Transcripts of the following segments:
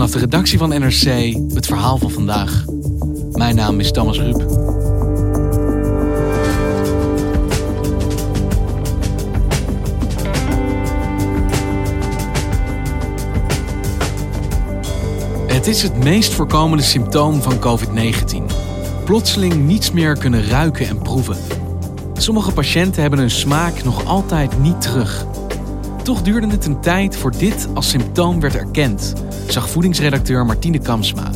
Vanaf de redactie van NRC het verhaal van vandaag. Mijn naam is Thomas Ruip. Het is het meest voorkomende symptoom van COVID-19. Plotseling niets meer kunnen ruiken en proeven. Sommige patiënten hebben hun smaak nog altijd niet terug. Toch duurde het een tijd voor dit als symptoom werd erkend, zag voedingsredacteur Martine Kamsma.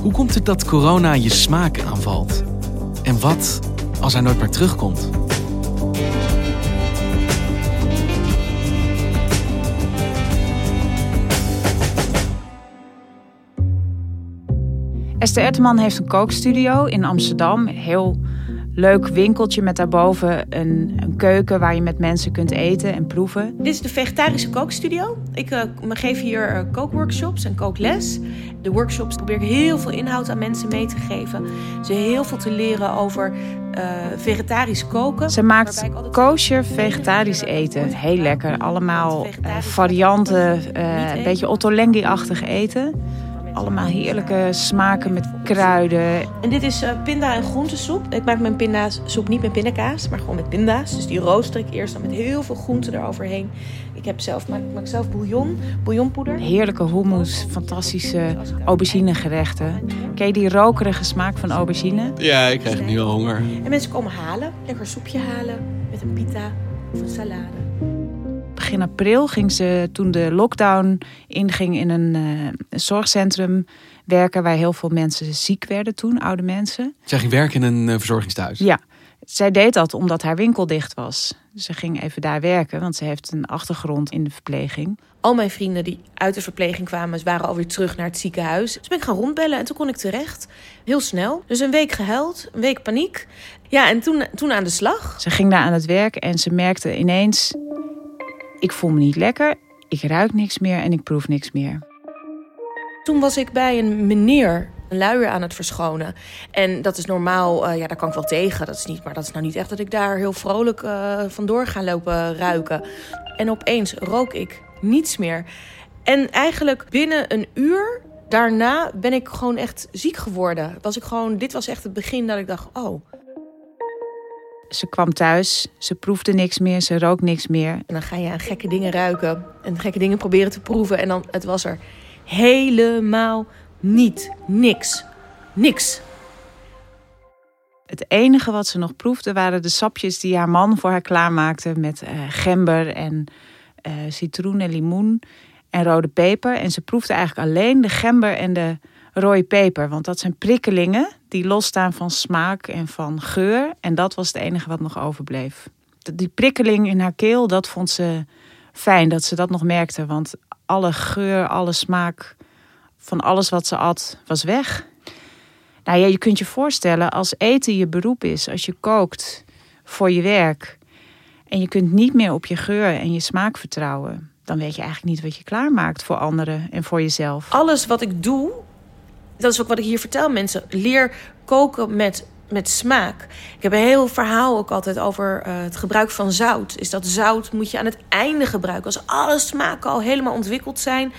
Hoe komt het dat corona je smaak aanvalt? En wat als hij nooit meer terugkomt? Esther Etterman heeft een kookstudio in Amsterdam. Heel leuk winkeltje met daarboven een, een, keuken waar je met mensen kunt eten en proeven. Dit is de vegetarische kookstudio. Ik uh, geef hier uh, kookworkshops en kookles. De workshops probeer ik heel veel inhoud aan mensen mee te geven. Ze heel veel te leren over uh, vegetarisch koken. Ze maakt kosher vegetarisch eten. Heel lekker. Allemaal varianten, een beetje ottolenghi-achtig eten. Allemaal heerlijke smaken met kruiden. En dit is uh, pinda- en groentesoep. Ik maak mijn pindasoep niet met pindakaas, maar gewoon met pinda's. Dus die rooster ik eerst dan met heel veel groenten eroverheen. Ik heb zelf, maak, maak zelf bouillon, bouillonpoeder. Heerlijke hummus, fantastische auberginegerechten. Ken je die rokerige smaak van aubergine? Ja, ik krijg nu al honger. En mensen komen halen, lekker soepje halen met een pita of een salade begin april ging ze toen de lockdown inging in een, uh, een zorgcentrum werken waar heel veel mensen ziek werden toen, oude mensen. Zij ging werken in een uh, verzorgingstehuis? Ja. Zij deed dat omdat haar winkel dicht was. Dus ze ging even daar werken, want ze heeft een achtergrond in de verpleging. Al mijn vrienden die uit de verpleging kwamen, waren alweer terug naar het ziekenhuis. Dus ben ik gaan rondbellen en toen kon ik terecht. Heel snel. Dus een week gehuild, een week paniek. Ja, en toen, toen aan de slag. Ze ging daar aan het werk en ze merkte ineens ik voel me niet lekker, ik ruik niks meer en ik proef niks meer. Toen was ik bij een meneer een luier aan het verschonen. En dat is normaal, uh, ja, daar kan ik wel tegen. Dat is niet, maar dat is nou niet echt dat ik daar heel vrolijk uh, vandoor ga lopen ruiken. En opeens rook ik niets meer. En eigenlijk binnen een uur daarna ben ik gewoon echt ziek geworden. Was ik gewoon, dit was echt het begin dat ik dacht, oh, ze kwam thuis, ze proefde niks meer, ze rook niks meer. En dan ga je aan gekke dingen ruiken en gekke dingen proberen te proeven. En dan, het was er helemaal niet. Niks. Niks. Het enige wat ze nog proefde waren de sapjes die haar man voor haar klaarmaakte met uh, gember en uh, citroen en limoen en rode peper. En ze proefde eigenlijk alleen de gember en de rode peper. Want dat zijn prikkelingen die losstaan van smaak en van geur. En dat was het enige wat nog overbleef. Die prikkeling in haar keel, dat vond ze fijn dat ze dat nog merkte. Want alle geur, alle smaak van alles wat ze at, was weg. Nou ja, je kunt je voorstellen als eten je beroep is, als je kookt voor je werk en je kunt niet meer op je geur en je smaak vertrouwen, dan weet je eigenlijk niet wat je klaarmaakt voor anderen en voor jezelf. Alles wat ik doe, dat is ook wat ik hier vertel mensen. Leer koken met, met smaak. Ik heb een heel verhaal ook altijd over uh, het gebruik van zout. Is dat zout moet je aan het einde gebruiken. Als alle smaken al helemaal ontwikkeld zijn.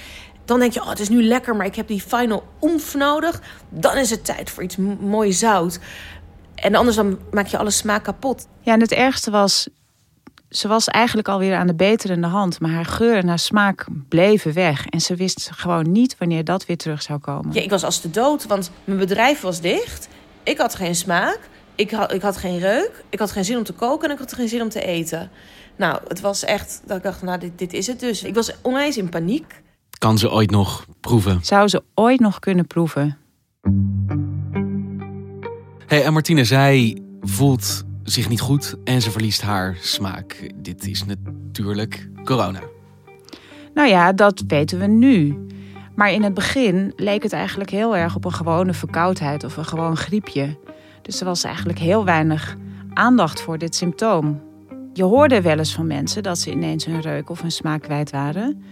Dan denk je, oh, het is nu lekker, maar ik heb die final oemf nodig. Dan is het tijd voor iets mooi zout. En anders dan maak je alle smaak kapot. Ja, en het ergste was, ze was eigenlijk alweer aan de beterende hand, maar haar geur en haar smaak bleven weg. En ze wist gewoon niet wanneer dat weer terug zou komen. Ja, ik was als de dood, want mijn bedrijf was dicht. Ik had geen smaak, ik had, ik had geen reuk, ik had geen zin om te koken en ik had geen zin om te eten. Nou, het was echt dat ik dacht, nou, dit, dit is het dus. Ik was onwijs in paniek. Kan ze ooit nog proeven? Zou ze ooit nog kunnen proeven? Hey, en Martine, zij voelt zich niet goed en ze verliest haar smaak. Dit is natuurlijk corona. Nou ja, dat weten we nu. Maar in het begin leek het eigenlijk heel erg op een gewone verkoudheid of een gewoon griepje. Dus er was eigenlijk heel weinig aandacht voor dit symptoom. Je hoorde wel eens van mensen dat ze ineens hun reuk of hun smaak kwijt waren.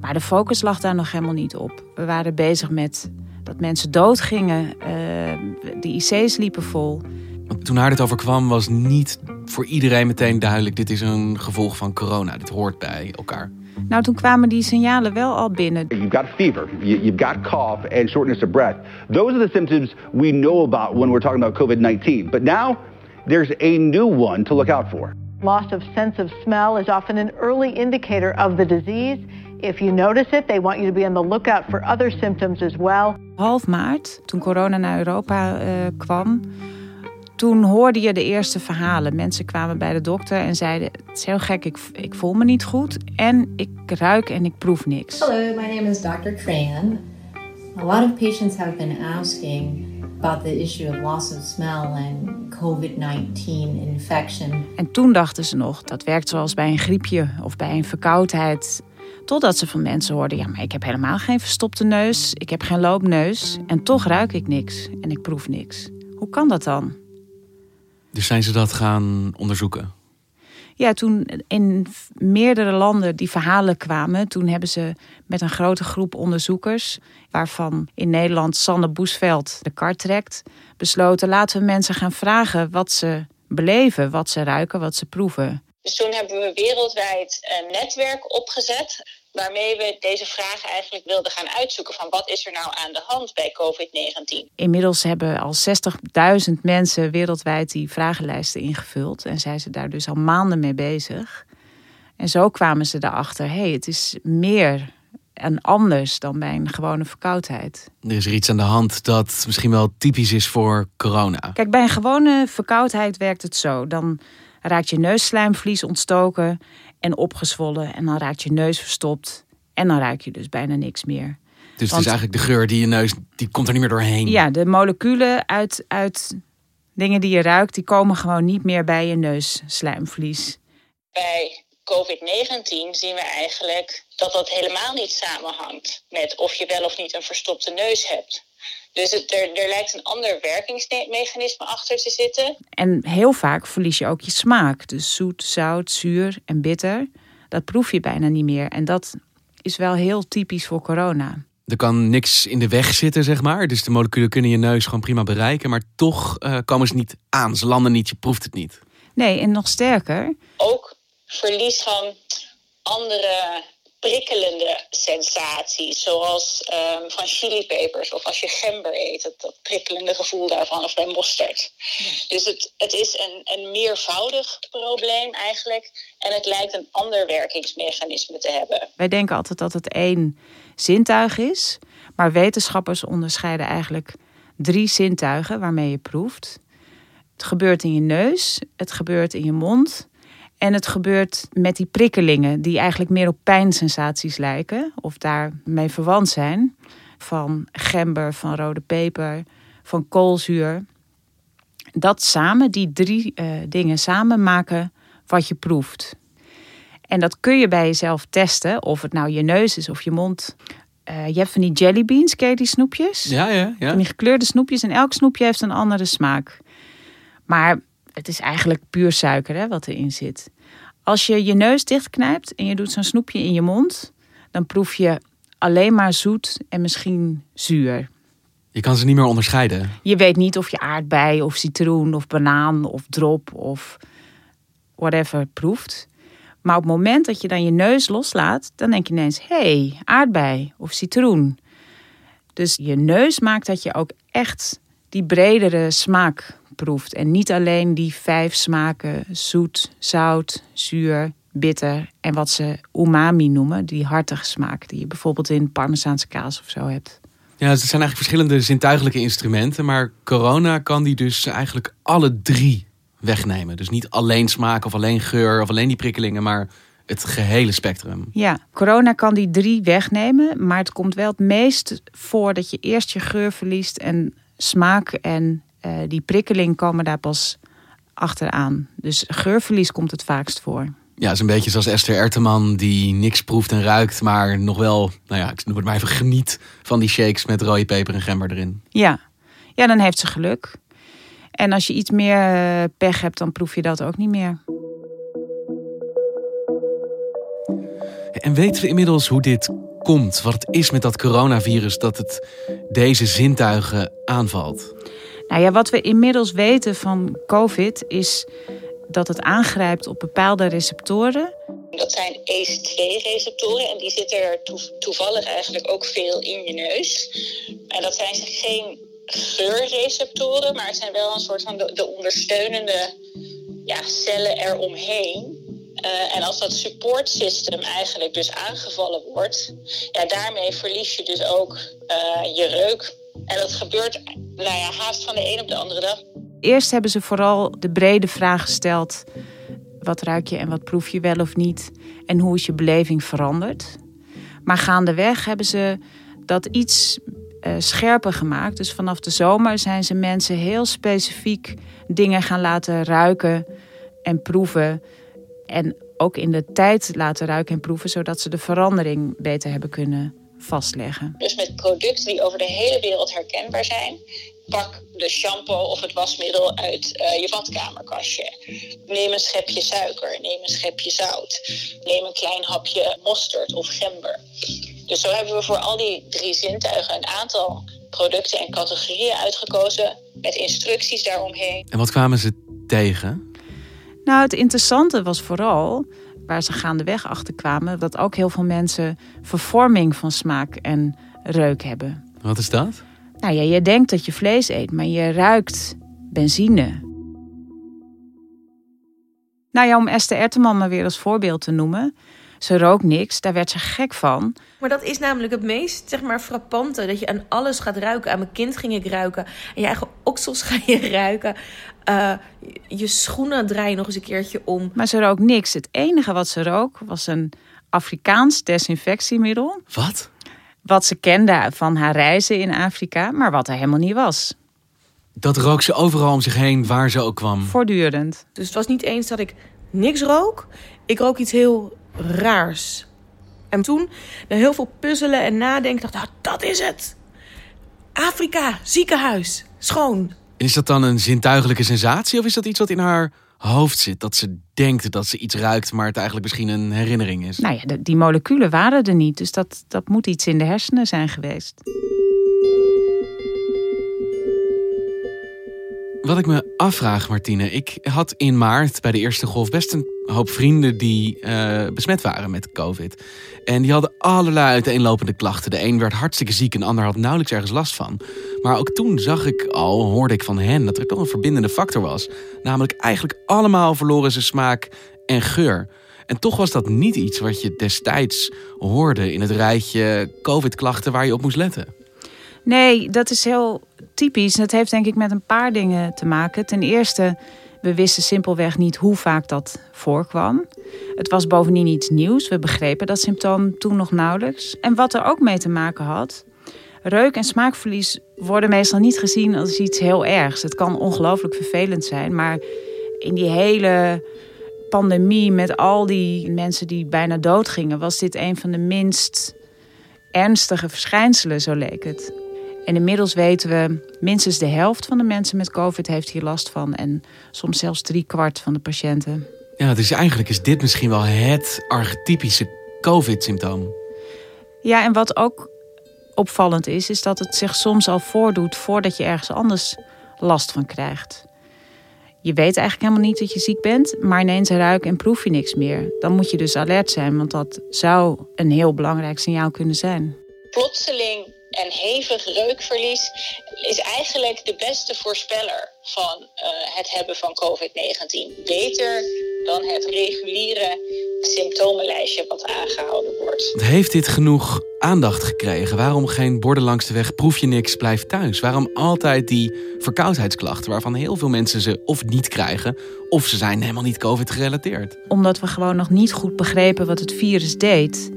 Maar de focus lag daar nog helemaal niet op. We waren bezig met dat mensen doodgingen. Uh, de IC's liepen vol. Toen haar dit overkwam, was niet voor iedereen meteen duidelijk: dit is een gevolg van corona. Dit hoort bij elkaar. Nou, toen kwamen die signalen wel al binnen. You've got fever, you've got cough and shortness of breath. Those are the symptoms we know about when we're talking about COVID-19. But now there's a new one to look out for. Loss of sense of smell is often an early indicator of the disease. If you notice it, they want you to be on the lookout for other symptoms as well. Half maart, toen corona naar Europa uh, kwam, toen hoorde je de eerste verhalen. Mensen kwamen bij de dokter en zeiden: Het is heel gek, ik, ik voel me niet goed en ik ruik en ik proef niks. Hello, my name is Dr. Tran. A lot of patients have been asking about the issue of loss of smell and COVID-19 infection. En toen dachten ze nog, dat werkt zoals bij een griepje of bij een verkoudheid. Totdat ze van mensen hoorden: ja, maar ik heb helemaal geen verstopte neus, ik heb geen loopneus en toch ruik ik niks en ik proef niks. Hoe kan dat dan? Dus zijn ze dat gaan onderzoeken? Ja, toen in meerdere landen die verhalen kwamen, toen hebben ze met een grote groep onderzoekers, waarvan in Nederland Sanne Boesveld de kar trekt, besloten laten we mensen gaan vragen wat ze beleven, wat ze ruiken, wat ze proeven. Dus toen hebben we wereldwijd een netwerk opgezet waarmee we deze vragen eigenlijk wilden gaan uitzoeken van wat is er nou aan de hand bij COVID-19. Inmiddels hebben al 60.000 mensen wereldwijd die vragenlijsten ingevuld en zijn ze daar dus al maanden mee bezig. En zo kwamen ze erachter, hé, hey, het is meer en anders dan bij een gewone verkoudheid. Er is er iets aan de hand dat misschien wel typisch is voor corona. Kijk, bij een gewone verkoudheid werkt het zo. Dan raakt je neusslijmvlies ontstoken en opgezwollen. En dan raakt je neus verstopt. En dan ruik je dus bijna niks meer. Dus het is eigenlijk de geur die je neus, die komt er niet meer doorheen. Ja, de moleculen uit, uit dingen die je ruikt, die komen gewoon niet meer bij je neusslijmvlies. Bij COVID-19 zien we eigenlijk dat dat helemaal niet samenhangt met of je wel of niet een verstopte neus hebt. Dus het, er, er lijkt een ander werkingsmechanisme achter te zitten. En heel vaak verlies je ook je smaak. Dus zoet, zout, zuur en bitter. Dat proef je bijna niet meer. En dat is wel heel typisch voor corona. Er kan niks in de weg zitten, zeg maar. Dus de moleculen kunnen je neus gewoon prima bereiken. Maar toch uh, komen ze niet aan. Ze landen niet, je proeft het niet. Nee, en nog sterker. Ook verlies van andere prikkelende sensaties, zoals um, van chilipepers of als je gember eet, dat, dat prikkelende gevoel daarvan, of bij mosterd. Dus het, het is een, een meervoudig probleem eigenlijk en het lijkt een ander werkingsmechanisme te hebben. Wij denken altijd dat het één zintuig is, maar wetenschappers onderscheiden eigenlijk drie zintuigen waarmee je proeft. Het gebeurt in je neus, het gebeurt in je mond en het gebeurt met die prikkelingen, die eigenlijk meer op pijnsensaties lijken, of daarmee verwant zijn. Van gember, van rode peper, van koolzuur. Dat samen, die drie uh, dingen samen maken wat je proeft. En dat kun je bij jezelf testen, of het nou je neus is of je mond. Uh, je hebt van die jellybeans, ken je die snoepjes? Ja, ja, ja. Van die gekleurde snoepjes en elk snoepje heeft een andere smaak. Maar het is eigenlijk puur suiker hè, wat erin zit. Als je je neus dichtknijpt en je doet zo'n snoepje in je mond, dan proef je alleen maar zoet en misschien zuur. Je kan ze niet meer onderscheiden. Je weet niet of je aardbei of citroen of banaan of drop of whatever proeft. Maar op het moment dat je dan je neus loslaat, dan denk je ineens: hé, hey, aardbei of citroen. Dus je neus maakt dat je ook echt die bredere smaak proeft. En niet alleen die vijf smaken: zoet, zout, zuur, bitter en wat ze umami noemen, die hartige smaak die je bijvoorbeeld in Parmezaanse kaas of zo hebt. Ja, het zijn eigenlijk verschillende zintuigelijke instrumenten. Maar corona kan die dus eigenlijk alle drie wegnemen. Dus niet alleen smaak of alleen geur of alleen die prikkelingen, maar het gehele spectrum. Ja, corona kan die drie wegnemen. Maar het komt wel het meest voor dat je eerst je geur verliest en smaak en uh, die prikkeling komen daar pas achteraan. Dus geurverlies komt het vaakst voor. Ja, het is een beetje zoals Esther Erteman die niks proeft en ruikt, maar nog wel, nou ja, ik noem het maar even geniet van die shakes met rode peper en gember erin. Ja, ja dan heeft ze geluk. En als je iets meer eh, pech hebt, dan proef je dat ook niet meer. En weten we inmiddels hoe dit komt? Wat het is met dat coronavirus dat het deze zintuigen aanvalt? Nou ja, wat we inmiddels weten van COVID is dat het aangrijpt op bepaalde receptoren. Dat zijn ACE2-receptoren en die zitten er toevallig eigenlijk ook veel in je neus. En dat zijn geen geurreceptoren, maar het zijn wel een soort van de, ondersteunende ja, cellen eromheen. Uh, en als dat support system eigenlijk dus aangevallen wordt, ja, daarmee verlies je dus ook uh, je reuk. En dat gebeurt nou ja, haast van de een op de andere dag. Eerst hebben ze vooral de brede vraag gesteld: wat ruik je en wat proef je wel of niet? En hoe is je beleving veranderd? Maar gaandeweg hebben ze dat iets uh, scherper gemaakt. Dus vanaf de zomer zijn ze mensen heel specifiek dingen gaan laten ruiken en proeven. En ook in de tijd laten ruiken en proeven, zodat ze de verandering beter hebben kunnen vastleggen. Dus met producten die over de hele wereld herkenbaar zijn. Pak de shampoo of het wasmiddel uit uh, je badkamerkastje. Neem een schepje suiker, neem een schepje zout. Neem een klein hapje mosterd of gember. Dus zo hebben we voor al die drie zintuigen een aantal producten en categorieën uitgekozen met instructies daaromheen. En wat kwamen ze tegen? Nou, het interessante was vooral waar ze gaandeweg achter kwamen, dat ook heel veel mensen vervorming van smaak en reuk hebben. Wat is dat? Nou ja, je denkt dat je vlees eet, maar je ruikt benzine. Nou ja, om Esther Erteman maar weer als voorbeeld te noemen. Ze rookt niks, daar werd ze gek van. Maar dat is namelijk het meest, zeg maar, frappante. Dat je aan alles gaat ruiken. Aan mijn kind ging ik ruiken. En je eigen oksels ga je ruiken. Uh, je schoenen draai je nog eens een keertje om. Maar ze rook niks. Het enige wat ze rook was een Afrikaans desinfectiemiddel. Wat? Wat ze kende van haar reizen in Afrika, maar wat er helemaal niet was. Dat rook ze overal om zich heen, waar ze ook kwam. Voortdurend. Dus het was niet eens dat ik niks rook. Ik rook iets heel raars. En toen, na heel veel puzzelen en nadenken, dacht ik, nou, dat is het. Afrika, ziekenhuis, schoon. En is dat dan een zintuigelijke sensatie of is dat iets wat in haar hoofd zit? Dat ze denkt dat ze iets ruikt, maar het eigenlijk misschien een herinnering is? Nou ja, die moleculen waren er niet, dus dat, dat moet iets in de hersenen zijn geweest. Wat ik me afvraag, Martine. Ik had in maart bij de eerste golf best een hoop vrienden die uh, besmet waren met COVID. En die hadden allerlei uiteenlopende klachten. De een werd hartstikke ziek en de ander had nauwelijks ergens last van. Maar ook toen zag ik al, hoorde ik van hen, dat er toch een verbindende factor was. Namelijk eigenlijk allemaal verloren ze smaak en geur. En toch was dat niet iets wat je destijds hoorde in het rijtje COVID-klachten waar je op moest letten. Nee, dat is heel typisch. Dat heeft denk ik met een paar dingen te maken. Ten eerste, we wisten simpelweg niet hoe vaak dat voorkwam. Het was bovendien iets nieuws. We begrepen dat symptoom toen nog nauwelijks. En wat er ook mee te maken had. Reuk- en smaakverlies worden meestal niet gezien als iets heel ergs. Het kan ongelooflijk vervelend zijn, maar in die hele pandemie met al die mensen die bijna doodgingen, was dit een van de minst ernstige verschijnselen, zo leek het. En inmiddels weten we, minstens de helft van de mensen met COVID heeft hier last van. En soms zelfs drie kwart van de patiënten. Ja, dus eigenlijk is dit misschien wel het archetypische COVID-symptoom. Ja, en wat ook opvallend is, is dat het zich soms al voordoet voordat je ergens anders last van krijgt. Je weet eigenlijk helemaal niet dat je ziek bent, maar ineens ruik en proef je niks meer. Dan moet je dus alert zijn, want dat zou een heel belangrijk signaal kunnen zijn. Plotseling en hevig reukverlies is eigenlijk de beste voorspeller van uh, het hebben van COVID-19. Beter dan het reguliere symptomenlijstje wat aangehouden wordt. Heeft dit genoeg aandacht gekregen? Waarom geen borden langs de weg, proef je niks, blijf thuis? Waarom altijd die verkoudheidsklachten waarvan heel veel mensen ze of niet krijgen... of ze zijn helemaal niet COVID-gerelateerd? Omdat we gewoon nog niet goed begrepen wat het virus deed.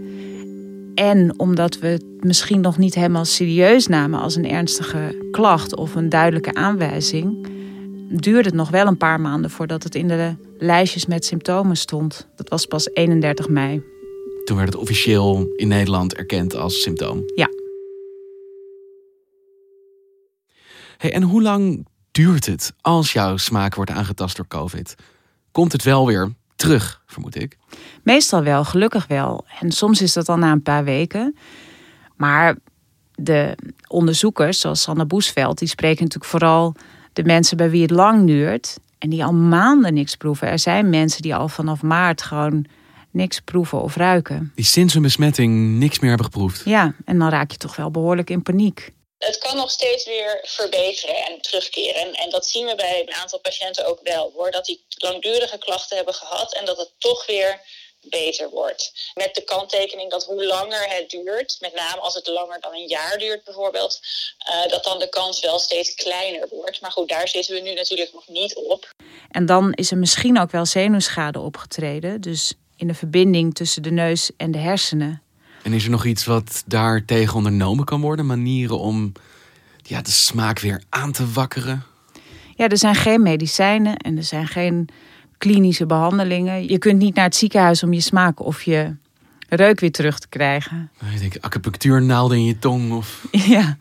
En omdat we het misschien nog niet helemaal serieus namen als een ernstige klacht of een duidelijke aanwijzing, duurde het nog wel een paar maanden voordat het in de lijstjes met symptomen stond. Dat was pas 31 mei. Toen werd het officieel in Nederland erkend als symptoom. Ja. Hey, en hoe lang duurt het als jouw smaak wordt aangetast door COVID? Komt het wel weer terug, vermoed ik? Meestal wel, gelukkig wel. En soms is dat al na een paar weken. Maar de onderzoekers, zoals Sanne Boesveld, die spreken natuurlijk vooral de mensen bij wie het lang duurt en die al maanden niks proeven. Er zijn mensen die al vanaf maart gewoon niks proeven of ruiken. Die sinds hun besmetting niks meer hebben geproefd. Ja, en dan raak je toch wel behoorlijk in paniek. Het kan nog steeds weer verbeteren en terugkeren. En dat zien we bij een aantal patiënten ook wel hoor. Dat die langdurige klachten hebben gehad en dat het toch weer beter wordt. Met de kanttekening dat hoe langer het duurt, met name als het langer dan een jaar duurt bijvoorbeeld, uh, dat dan de kans wel steeds kleiner wordt. Maar goed, daar zitten we nu natuurlijk nog niet op. En dan is er misschien ook wel zenuwschade opgetreden. Dus in de verbinding tussen de neus en de hersenen. En is er nog iets wat daar tegen ondernomen kan worden? Manieren om ja, de smaak weer aan te wakkeren? Ja, er zijn geen medicijnen en er zijn geen klinische behandelingen. Je kunt niet naar het ziekenhuis om je smaak of je reuk weer terug te krijgen. Ik denk acupunctuurnaalden in je tong of... Ja.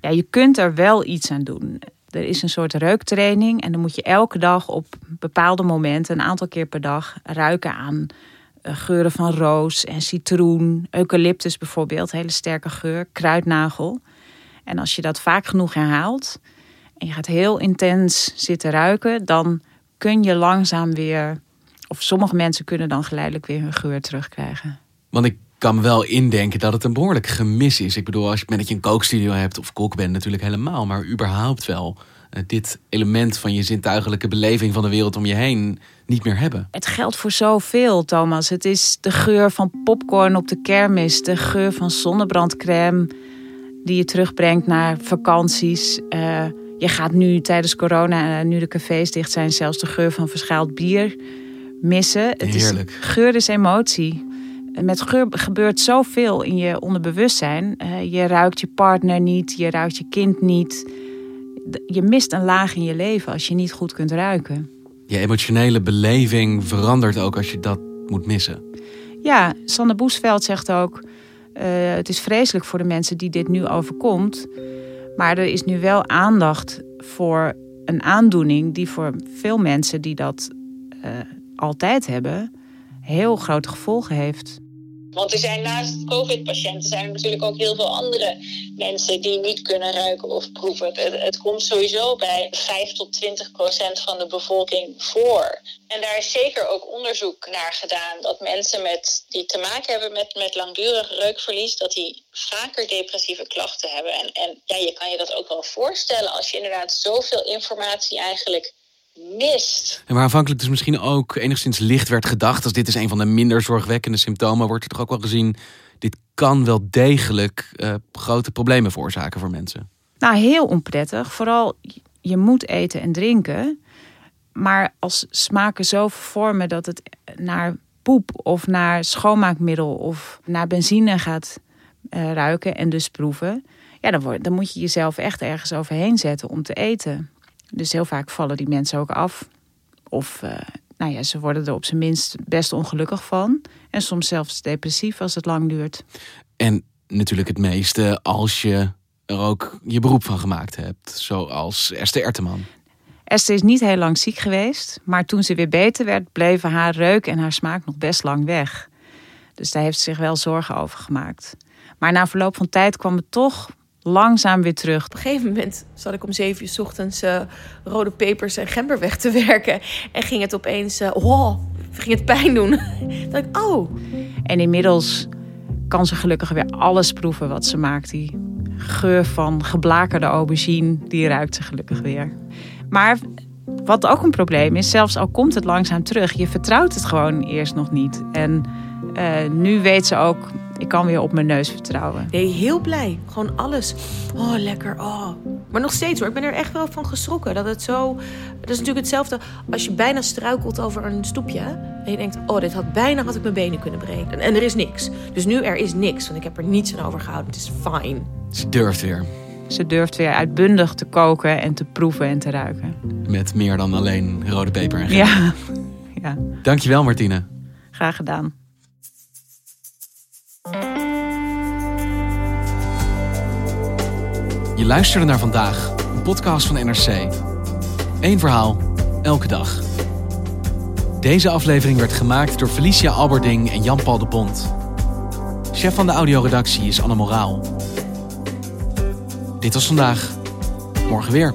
ja, je kunt er wel iets aan doen. Er is een soort reuktraining en dan moet je elke dag op bepaalde momenten, een aantal keer per dag, ruiken aan geuren van roos en citroen, eucalyptus bijvoorbeeld, hele sterke geur, kruidnagel. En als je dat vaak genoeg herhaalt en je gaat heel intens zitten ruiken, dan kun je langzaam weer, of sommige mensen kunnen dan geleidelijk weer hun geur terugkrijgen. Want ik kan me wel indenken dat het een behoorlijk gemis is. Ik bedoel, als je met je een kookstudio hebt of kok bent natuurlijk helemaal, maar überhaupt wel eh, dit element van je zintuigelijke beleving van de wereld om je heen niet meer hebben. Het geldt voor zoveel, Thomas. Het is de geur van popcorn op de kermis, de geur van zonnebrandcrème die je terugbrengt naar vakanties. Uh, je gaat nu tijdens corona, eh, nu de cafés dicht zijn, zelfs de geur van verschaald bier missen. Het Heerlijk. Is, geur is emotie. Met geur gebeurt zoveel in je onderbewustzijn. Uh, je ruikt je partner niet, je ruikt je kind niet. Je mist een laag in je leven als je niet goed kunt ruiken. Je emotionele beleving verandert ook als je dat moet missen. Ja, Sanne Boesveld zegt ook... Uh, het is vreselijk voor de mensen die dit nu overkomt... Maar er is nu wel aandacht voor een aandoening die voor veel mensen die dat uh, altijd hebben, heel grote gevolgen heeft. Want er zijn naast COVID-patiënten zijn er natuurlijk ook heel veel andere mensen die niet kunnen ruiken of proeven. Het, komt sowieso bij 5 tot 20 procent van de bevolking voor. En daar is zeker ook onderzoek naar gedaan dat mensen met, die te maken hebben met, met langdurig reukverlies, dat die vaker depressieve klachten hebben. En, en ja, je kan je dat ook wel voorstellen als je inderdaad zoveel informatie eigenlijk mist. En waar aanvankelijk dus misschien ook enigszins licht werd gedacht, als dit is een van de minder zorgwekkende symptomen, wordt er toch ook wel gezien, dit kan wel degelijk uh, grote problemen veroorzaken voor mensen. Nou, heel onprettig. Vooral je moet eten en drinken. Maar als smaken zo vormen dat het naar poep of naar schoonmaakmiddel of naar benzine gaat uh, ruiken en dus proeven, ja, dan, word, dan moet je jezelf echt ergens overheen zetten om te eten. Dus heel vaak vallen die mensen ook af. Of uh, nou ja, ze worden er op zijn minst best ongelukkig van. En soms zelfs depressief als het lang duurt. En natuurlijk het meeste als je er ook je beroep van gemaakt hebt. Zoals Esther Erteman. Esther is niet heel lang ziek geweest. Maar toen ze weer beter werd, bleven haar reuk en haar smaak nog best lang weg. Dus daar heeft ze zich wel zorgen over gemaakt. Maar na verloop van tijd kwam het toch langzaam weer terug. Op een gegeven moment zat ik om zeven uur s ochtends uh, rode pepers en gember weg te werken. En ging het opeens, uh, oh, ging het pijn doen. dacht ik, oh. En inmiddels kan ze gelukkig weer alles proeven wat ze maakt. Die geur van geblakerde aubergine, die ruikt ze gelukkig weer. Maar wat ook een probleem is, zelfs al komt het langzaam terug, je vertrouwt het gewoon eerst nog niet. En uh, nu weet ze ook Ik kan weer op mijn neus vertrouwen. Nee, heel blij. Gewoon alles. Oh, lekker. Oh. Maar nog steeds hoor. Ik ben er echt wel van geschrokken. Dat het zo... Dat is natuurlijk hetzelfde als je bijna struikelt over een stoepje. En je denkt, oh, dit had bijna had ik mijn benen kunnen breken. En er is niks. Dus nu er is niks. Want ik heb er niets aan overgehouden. Het is fijn. Ze durft weer. Ze durft weer uitbundig te koken en te proeven en te ruiken. Met meer dan alleen rode peper en Ja. ja. Dankjewel Martine. Graag gedaan. Je luisterde naar vandaag, een podcast van NRC. Eén verhaal, elke dag. Deze aflevering werd gemaakt door Felicia Alberding en Jan-Paul de Bond. Chef van de audioredactie is Anne Moraal. Dit was vandaag. Morgen weer.